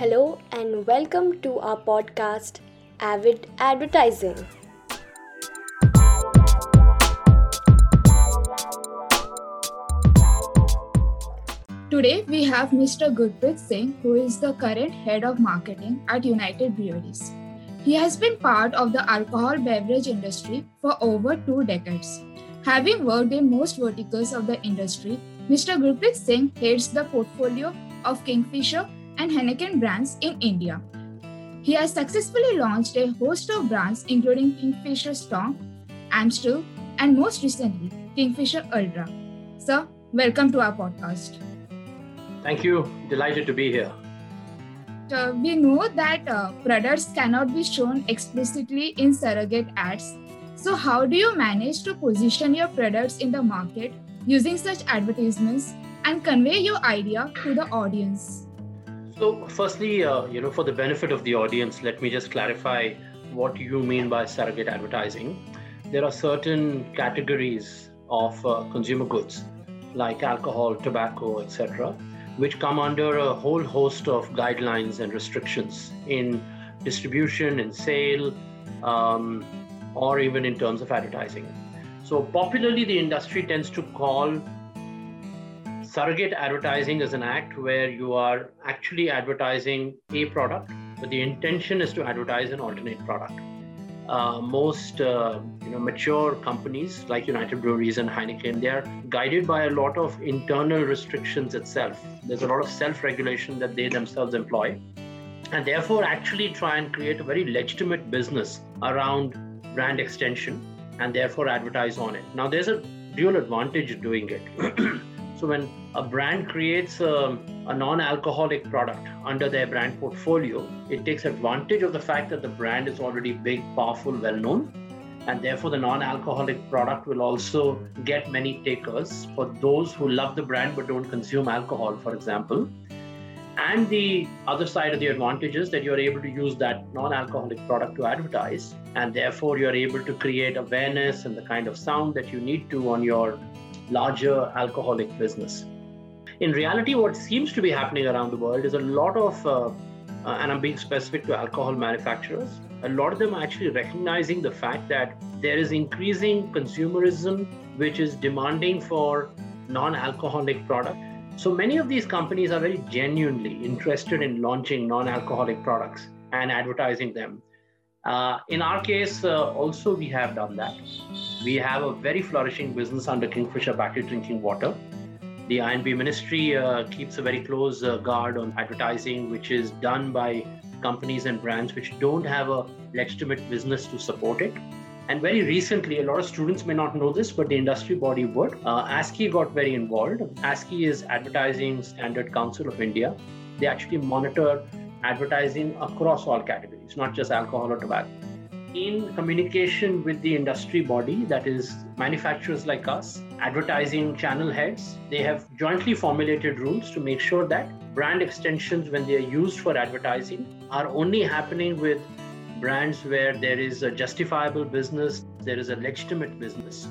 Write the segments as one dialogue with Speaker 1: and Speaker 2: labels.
Speaker 1: Hello and welcome to our podcast Avid Advertising.
Speaker 2: Today we have Mr. Gurpreet Singh, who is the current head of marketing at United Breweries. He has been part of the alcohol beverage industry for over two decades. Having worked in most verticals of the industry, Mr. Gurpreet Singh heads the portfolio of Kingfisher and Heineken brands in India. He has successfully launched a host of brands including Kingfisher Strong, Amstel, and most recently, Kingfisher Ultra. Sir, welcome to our podcast.
Speaker 3: Thank you. Delighted to be here.
Speaker 2: Uh, we know that uh, products cannot be shown explicitly in surrogate ads. So, how do you manage to position your products in the market using such advertisements and convey your idea to the audience?
Speaker 3: So, firstly, uh, you know, for the benefit of the audience, let me just clarify what you mean by surrogate advertising. There are certain categories of uh, consumer goods like alcohol, tobacco, etc., which come under a whole host of guidelines and restrictions in distribution and sale, um, or even in terms of advertising. So, popularly, the industry tends to call surrogate advertising is an act where you are actually advertising a product, but the intention is to advertise an alternate product. Uh, most uh, you know mature companies like United Breweries and Heineken, they are guided by a lot of internal restrictions itself. There's a lot of self-regulation that they themselves employ, and therefore actually try and create a very legitimate business around brand extension and therefore advertise on it. Now there's a dual advantage doing it. So when a brand creates a, a, non-alcoholic product under their brand portfolio, it takes advantage of the fact that the brand is already big, powerful, well-known, and therefore the non-alcoholic product will also get many takers for those who love the brand but don't consume alcohol, for example. And the other side of the advantage is that you're able to use that non-alcoholic product to advertise, and therefore you're able to create awareness and the kind of sound that you need to on your larger alcoholic business. In reality, what seems to be happening around the world is a lot of, uh, uh, and I'm being specific to alcohol manufacturers, a lot of them are actually recognizing the fact that there is increasing consumerism, which is demanding for non alcoholic product. So many of these companies are very genuinely interested in launching non alcoholic products and advertising them. Uh, in our case, uh, also we have done that. We have a very flourishing business under Kingfisher Battery Drinking Water. The I&B Ministry uh, keeps a very close guard on advertising, which is done by companies and brands which don't have a legitimate business to support it. And very recently, a lot of students may not know this, but the industry body would. Uh, ASCI got very involved. ASCI is Advertising Standard Council of India. They actually monitor advertising across all categories, not just alcohol or tobacco. In communication with the industry body, that is manufacturers like us, advertising channel heads, they have jointly formulated rules to make sure that brand extensions, when they are used for advertising, are only happening with brands where there is a justifiable business, there is a legitimate business.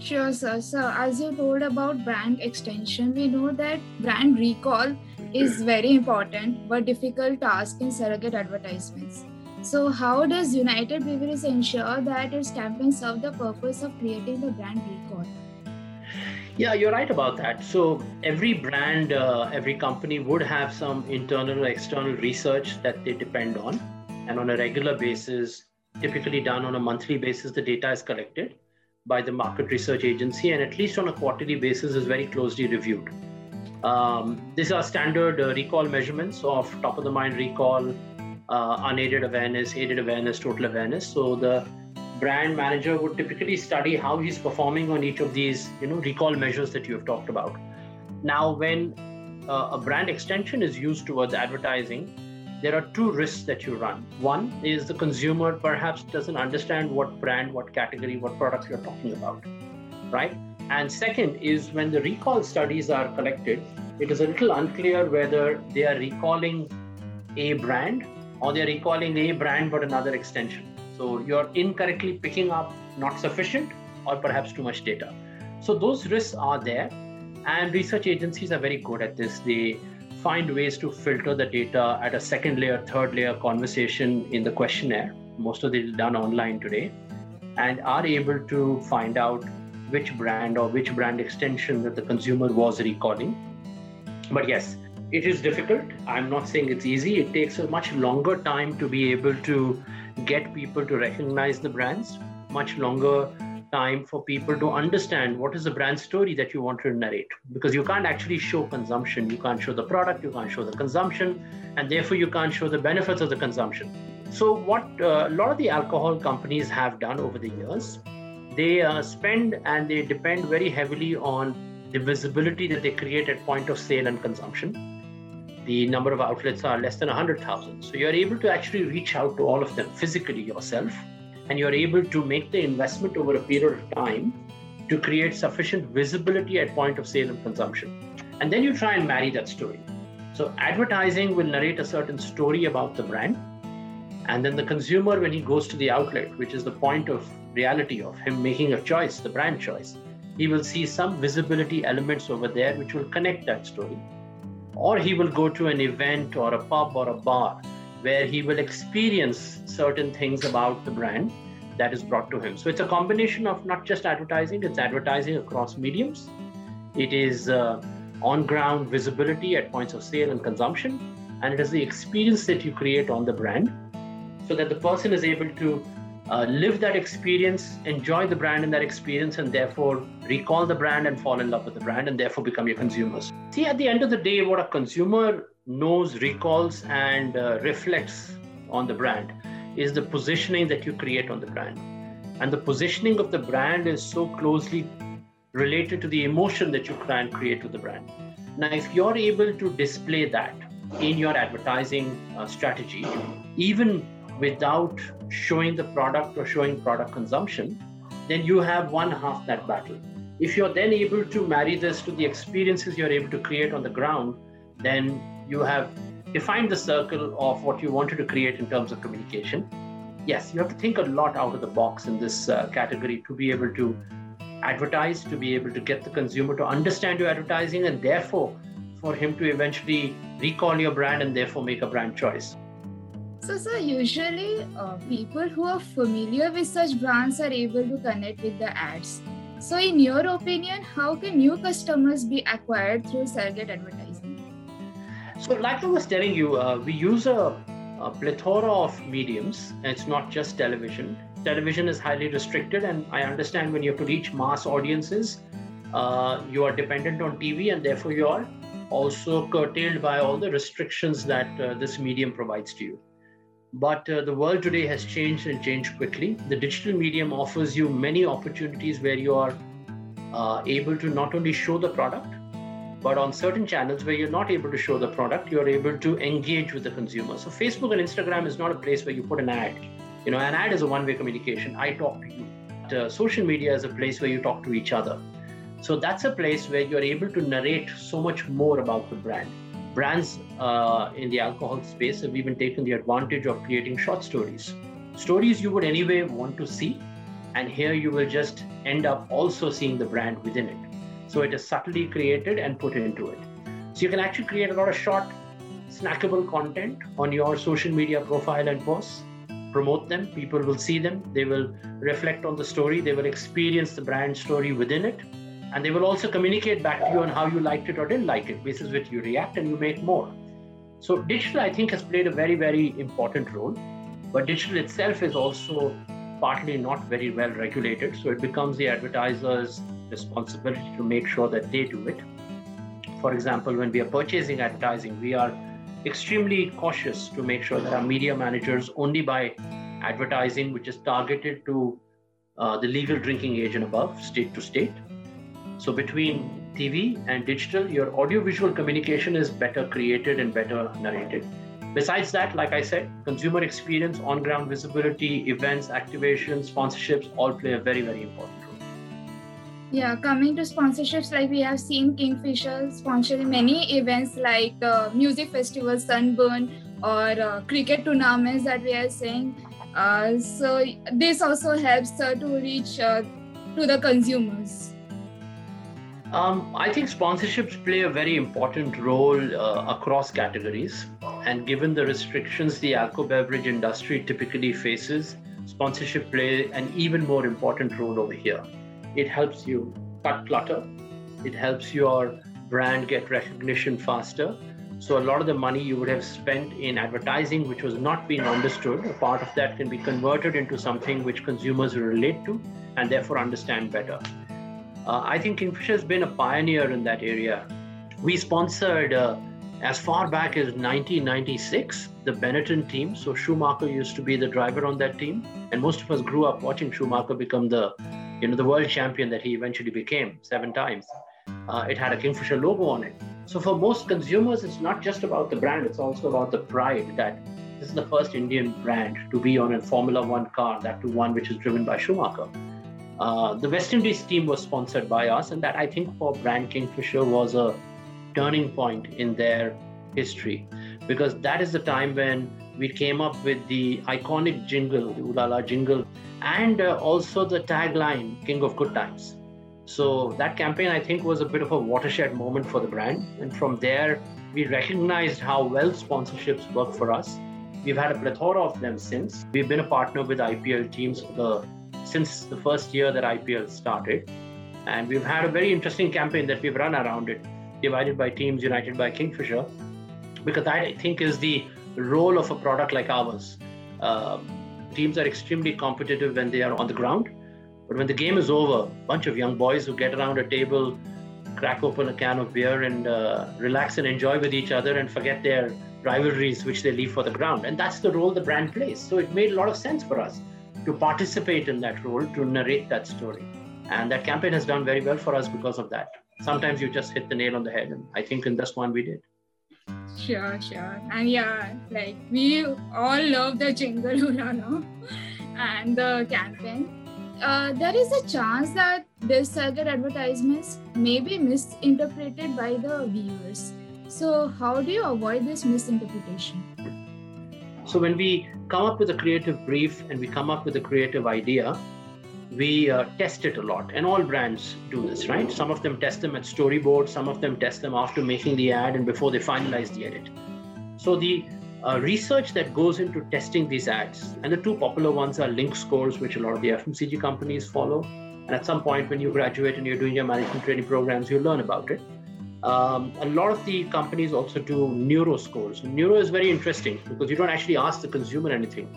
Speaker 2: Sure, sir. So, as you told about brand extension, we know that brand recall is very important but difficult task in surrogate advertisements. So, how does United Breweries ensure that its campaigns serve the purpose of creating the brand recall?
Speaker 3: Yeah, you're right about that. So, every brand, uh, every company would have some internal or external research that they depend on. And on a regular basis, typically done on a monthly basis, the data is collected by the market research agency and at least on a quarterly basis is very closely reviewed. Um, these are standard uh, recall measurements of top of the mind recall, uh, unaided awareness, aided awareness, total awareness. So the brand manager would typically study how he's performing on each of these, you know, recall measures that you have talked about. Now, when uh, a brand extension is used towards advertising, there are two risks that you run. One is the consumer perhaps doesn't understand what brand, what category, what product you're talking about, right? And second is when the recall studies are collected, it is a little unclear whether they are recalling a brand or they're recalling a brand but another extension. So you're incorrectly picking up not sufficient or perhaps too much data. So those risks are there, and research agencies are very good at this. They find ways to filter the data at a second layer, third layer conversation in the questionnaire. Most of it is done online today, and are able to find out which brand or which brand extension that the consumer was recalling. But yes, it is difficult. I'm not saying it's easy. It takes a much longer time to be able to get people to recognize the brands, much longer time for people to understand what is the brand story that you want to narrate because you can't actually show consumption you can't show the product you can't show the consumption and therefore you can't show the benefits of the consumption so what uh, a lot of the alcohol companies have done over the years they uh, spend and they depend very heavily on the visibility that they create at point of sale and consumption the number of outlets are less than 100000 so you're able to actually reach out to all of them physically yourself and you're able to make the investment over a period of time to create sufficient visibility at point of sale and consumption. And then you try and marry that story. So advertising will narrate a certain story about the brand. And then the consumer, when he goes to the outlet, which is the point of reality of him making a choice, the brand choice, he will see some visibility elements over there which will connect that story. Or he will go to an event or a pub or a bar where he will experience certain things about the brand that is brought to him. So it's a combination of not just advertising, it's advertising across mediums. It is uh, on ground visibility at points of sale and consumption. And it is the experience that you create on the brand so that the person is able to uh, live that experience, enjoy the brand in that experience, and therefore recall the brand and fall in love with the brand and therefore become your consumers. See, at the end of the day, what a consumer knows, recalls, and uh, reflects on the brand is the positioning that you create on the brand. And the positioning of the brand is so closely related to the emotion that you try and create with the brand. Now, if you're able to display that in your advertising uh, strategy, even without showing the product or showing product consumption, then you have one half that battle. If you're then able to marry this to the experiences you're able to create on the ground, then you have defined the circle of what you wanted to create in terms of communication. Yes, you have to think a lot out of the box in this uh, category to be able to advertise, to be able to get the consumer to understand your advertising, and therefore for him to eventually recall your brand and therefore make a brand choice.
Speaker 2: So, sir, usually uh, people who are familiar with such brands are able to connect with the ads. So, in your opinion, how can new customers be acquired through surrogate advertising?
Speaker 3: So, like I was telling you, uh, we use a, a, plethora of mediums. It's not just television. Television is highly restricted, and I understand when you have to reach mass audiences, uh, you are dependent on TV, and therefore you are also curtailed by all the restrictions that uh, this medium provides to you. But uh, the world today has changed and changed quickly. The digital medium offers you many opportunities where you are uh, able to not only show the product, but on certain channels where you're not able to show the product, you're able to engage with the consumer. So Facebook and Instagram is not a place where you put an ad. You know, an ad is a one-way communication. I talk to you. But, uh, social media is a place where you talk to each other. So that's a place where you're able to narrate so much more about the brand. Brands uh, in the alcohol space have even taken the advantage of creating short stories. Stories you would anyway want to see, and here you will just end up also seeing the brand within it. So it is subtly created and put into it. So you can actually create a lot of short, snackable content on your social media profile and posts. Promote them, people will see them, they will reflect on the story, they will experience the brand story within it, and they will also communicate back to you on how you liked it or didn't like it, basis which you react and you make more. So digital, I think, has played a very, very important role, but digital itself is also partly not very well regulated. So it becomes the advertiser's responsibility to make sure that they do it. For example, when we are purchasing advertising, we are extremely cautious to make sure that our media managers only buy advertising which is targeted to uh, the legal drinking age and above, state to state. So between TV and digital, your audiovisual communication is better created and better narrated. Besides that, like I said, consumer experience, on ground visibility, events, activations, sponsorships all play a very, very important role.
Speaker 2: Yeah, coming to sponsorships, like we have seen Kingfisher sponsoring many events like uh, music festivals, Sunburn, or uh, cricket tournaments that we are seeing. Uh, so this also helps uh, to reach uh, to the consumers.
Speaker 3: Um, I think sponsorships play a very important role uh, across categories. And given the restrictions the alcohol beverage industry typically faces, sponsorship play an even more important role over here. It helps you cut clutter, it helps your brand get recognition faster. So, a lot of the money you would have spent in advertising, which was not being understood, a part of that can be converted into something which consumers relate to and therefore understand better. Uh, I think Kingfisher has been a pioneer in that area. We sponsored uh, as far back as 1996 the Benetton team. So Schumacher used to be the driver on that team, and most of us grew up watching Schumacher become the, you know, the world champion that he eventually became seven times. Uh, it had a Kingfisher logo on it. So for most consumers, it's not just about the brand; it's also about the pride that this is the first Indian brand to be on a Formula One car, that to one which is driven by Schumacher. Uh, the West Indies team was sponsored by us, and that I think for brand Kingfisher was a turning point in their history because that is the time when we came up with the iconic jingle, the Ulala jingle, and uh, also the tagline, King of Good Times. So that campaign, I think, was a bit of a watershed moment for the brand. And from there, we recognized how well sponsorships work for us. We've had a plethora of them since. We've been a partner with IPL teams for the since the first year that IPL started. And we've had a very interesting campaign that we've run around it, divided by teams, united by Kingfisher, because that I think is the role of a product like ours. Um, teams are extremely competitive when they are on the ground, but when the game is over, a bunch of young boys who get around a table, crack open a can of beer, and uh, relax and enjoy with each other and forget their rivalries which they leave for the ground. And that's the role the brand plays. So it made a lot of sense for us to participate in that role, to narrate that story. And that campaign has done very well for us because of that. Sometimes you just hit the nail on the head. And I think in this one we did.
Speaker 2: Sure, sure. And yeah, like we all love the jingle Ulala and the campaign. Uh, there is a chance that this surrogate advertisements may be misinterpreted by the viewers. So, how do you avoid this misinterpretation?
Speaker 3: So, when we come up with a creative brief and we come up with a creative idea, we uh, test it a lot. And all brands do this right? Some of them test them at storyboard some of them test them after making the ad and before they finalize the edit. So the uh, research that goes into testing these ads and the two popular ones are link scores which a lot of the fmcg companies follow. And at some point when you graduate and you're doing your management training programs you learn about it um, a lot of the companies also do neuro scores neuro is very interesting because you don't actually ask the consumer anything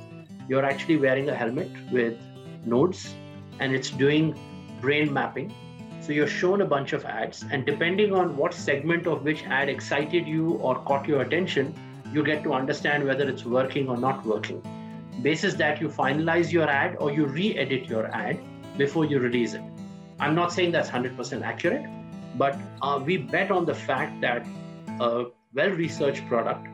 Speaker 3: you're actually wearing a helmet with nodes and it's doing brain mapping. So you're shown a bunch of ads, and depending on what segment of which ad excited you or caught your attention, you get to understand whether it's working or not working. Basis that you finalize your ad or you re edit your ad before you release it. I'm not saying that's 100% accurate, but uh, we bet on the fact that a well researched product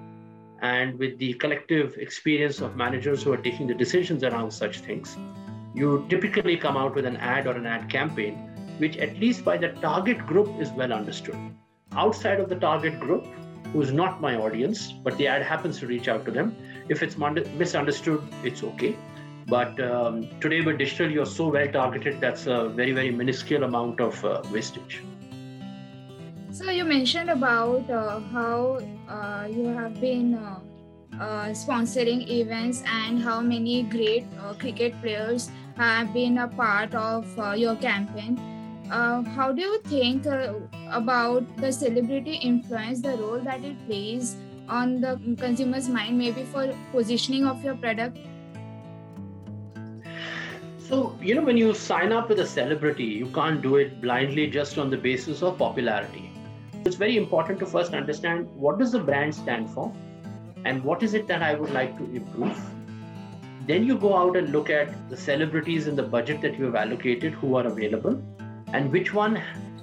Speaker 3: and with the collective experience of managers who are taking the decisions around such things, you typically come out with an ad or an ad campaign which at least by the target group is well understood. Outside of the target group who's not my audience but the ad happens to reach out to them if it's misunderstood it's okay. But um, today with digital you're so well targeted that's a very very minuscule amount of uh, wastage
Speaker 2: so you mentioned about uh, how uh, you have been uh, uh, sponsoring events and how many great uh, cricket players have been a part of uh, your campaign. How do you think about the celebrity influence, the role that it plays on the consumer's mind, maybe for positioning of your product?
Speaker 3: So, you know, when you sign up with a celebrity, you can't do it blindly just on the basis of popularity. It's very important to first understand what does the brand stand for and what is it that I would like to improve. Then you go out and look at the celebrities in the budget that you have allocated who are available and which one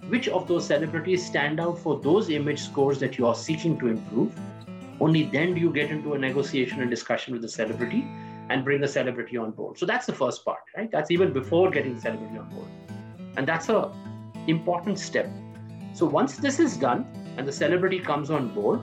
Speaker 3: which of those celebrities stand out for those image scores that you are seeking to improve. Only then do you get into a negotiation and discussion with the celebrity and bring the celebrity on board. So that's the first part right? That's even before getting the celebrity on board. And that's a important step so once this is done and the celebrity comes on board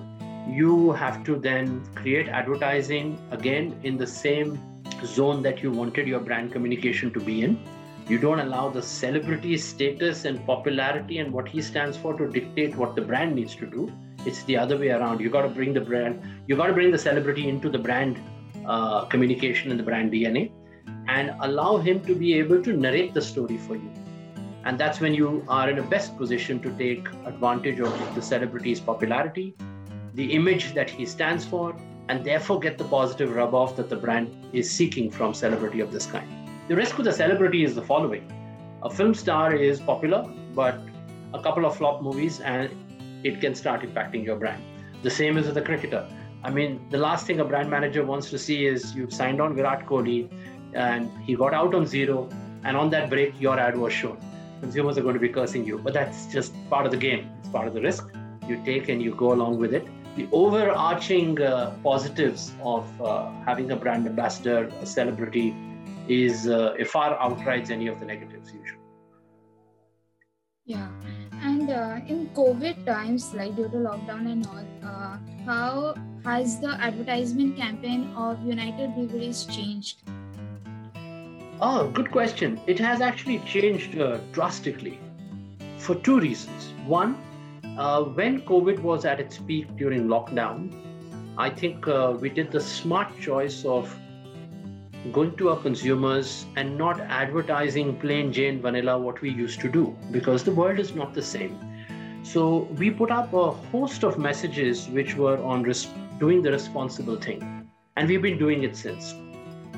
Speaker 3: you have to then create advertising again in the same zone that you wanted your brand communication to be in. You don't allow the celebrity status and popularity and what he stands for to dictate what the brand needs to do. It's the other way around. You got to bring the brand, you got to bring the celebrity into the brand uh, communication and the brand DNA and allow him to be able to narrate the story for you. And that's when you are in a best position to take advantage of the celebrity's popularity, the image that he stands for, and therefore get the positive rub off that the brand is seeking from celebrity of this kind. The risk with a celebrity is the following a film star is popular, but a couple of flop movies and it can start impacting your brand. The same is with a cricketer. I mean, the last thing a brand manager wants to see is you've signed on Virat Kohli and he got out on zero, and on that break, your ad was shown. Consumers are going to be cursing you, but that's just part of the game. It's part of the risk you take and you go along with it. The overarching uh, positives of uh, having a brand ambassador, a celebrity, is uh, far outrides any of the negatives usually.
Speaker 2: Yeah, and uh, in COVID times, like due to lockdown and all, uh, how has the advertisement campaign of United Breweries changed?
Speaker 3: Oh, good question. It has actually changed uh, drastically for two reasons. One, uh, when COVID was at its peak during lockdown, I think uh, we did the smart choice of going to our consumers and not advertising plain Jane vanilla what we used to do because the world is not the same. So we put up a host of messages which were on res- doing the responsible thing, and we've been doing it since.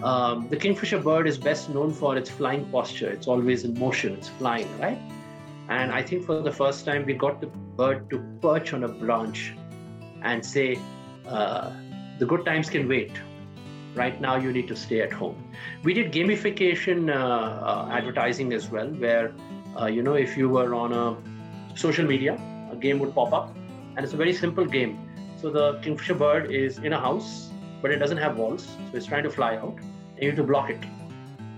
Speaker 3: Um, the kingfisher bird is best known for its flying posture. It's always in motion. It's flying, right? And I think for the first time we got the bird to perch on a branch and say, uh, "The good times can wait." right now you need to stay at home we did gamification uh, uh, advertising as well where uh, you know if you were on a social media a game would pop up and it's a very simple game so the kingfisher bird is in a house but it doesn't have walls so it's trying to fly out and you need to block it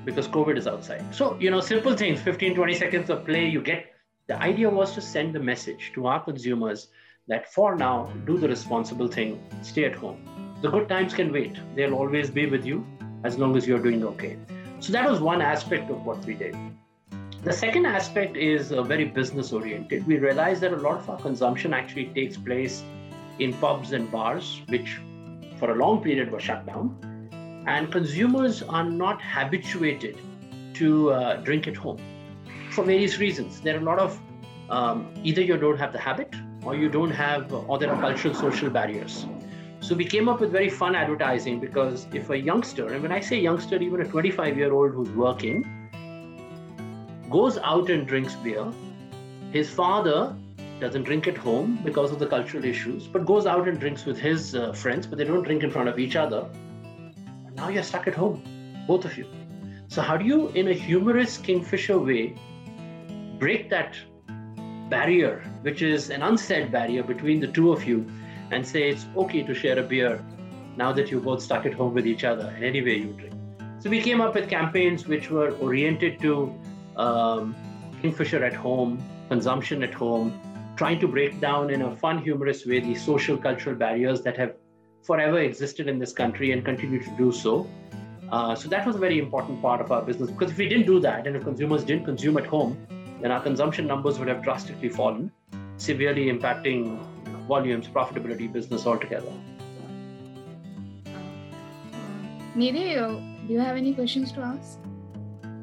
Speaker 3: because covid is outside so you know simple things 15 20 seconds of play you get the idea was to send the message to our consumers that for now do the responsible thing stay at home the good times can wait. They'll always be with you as long as you're doing okay. So that was one aspect of what we did. The second aspect is uh, very business oriented. We realized that a lot of our consumption actually takes place in pubs and bars, which for a long period were shut down. And consumers are not habituated to uh, drink at home for various reasons. There are a lot of um, either you don't have the habit or you don't have, or there are cultural social barriers. So we came up with very fun advertising because if a youngster, and when I say youngster, even a 25 year old who's working, goes out and drinks beer, his father doesn't drink at home because of the cultural issues, but goes out and drinks with his uh, friends, but they don't drink in front of each other. Now you're stuck at home, both of you. So, how do you, in a humorous Kingfisher way, break that barrier, which is an unsaid barrier between the two of you, and say it's okay to share a beer now that you're both stuck at home with each other and anywhere you drink. So we came up with campaigns which were oriented to um, Kingfisher at home, consumption at home, trying to break down in a fun, humorous way the social cultural barriers that have forever existed in this country and continue to do so. Uh, so that was a very important part of our business because if we didn't do that and if consumers didn't consume at home, then our consumption numbers would have drastically fallen, severely impacting volumes, profitability, business altogether.
Speaker 2: Nidhi, do you have any questions to ask?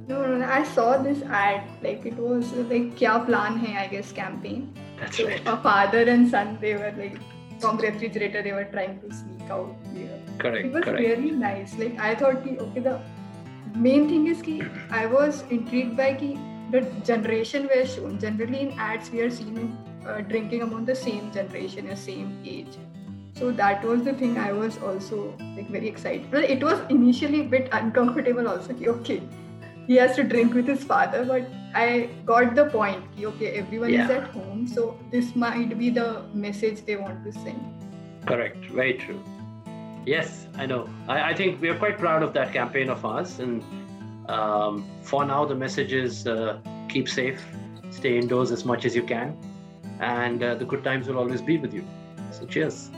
Speaker 4: No, no, no, I saw this ad. Like it was like "Kya plan hai?" I guess campaign.
Speaker 3: That's so right.
Speaker 4: A father and son, they were like from refrigerator, they were trying to sneak out beer.
Speaker 3: Correct.
Speaker 4: It was
Speaker 3: correct.
Speaker 4: really nice. Like I thought, ki, okay, the main thing is ki I was intrigued by ki the generation were shown. Generally in ads, we are seeing uh, drinking among the same generation or same age so that was the thing i was also like very excited but it was initially a bit uncomfortable also okay he has to drink with his father but i got the point okay everyone yeah. is at home so this might be the message they want to send
Speaker 3: correct very true yes i know i, I think we are quite proud of that campaign of ours and um, for now the message is uh, keep safe stay indoors as much as you can and uh, the good times will always be with you. So, cheers.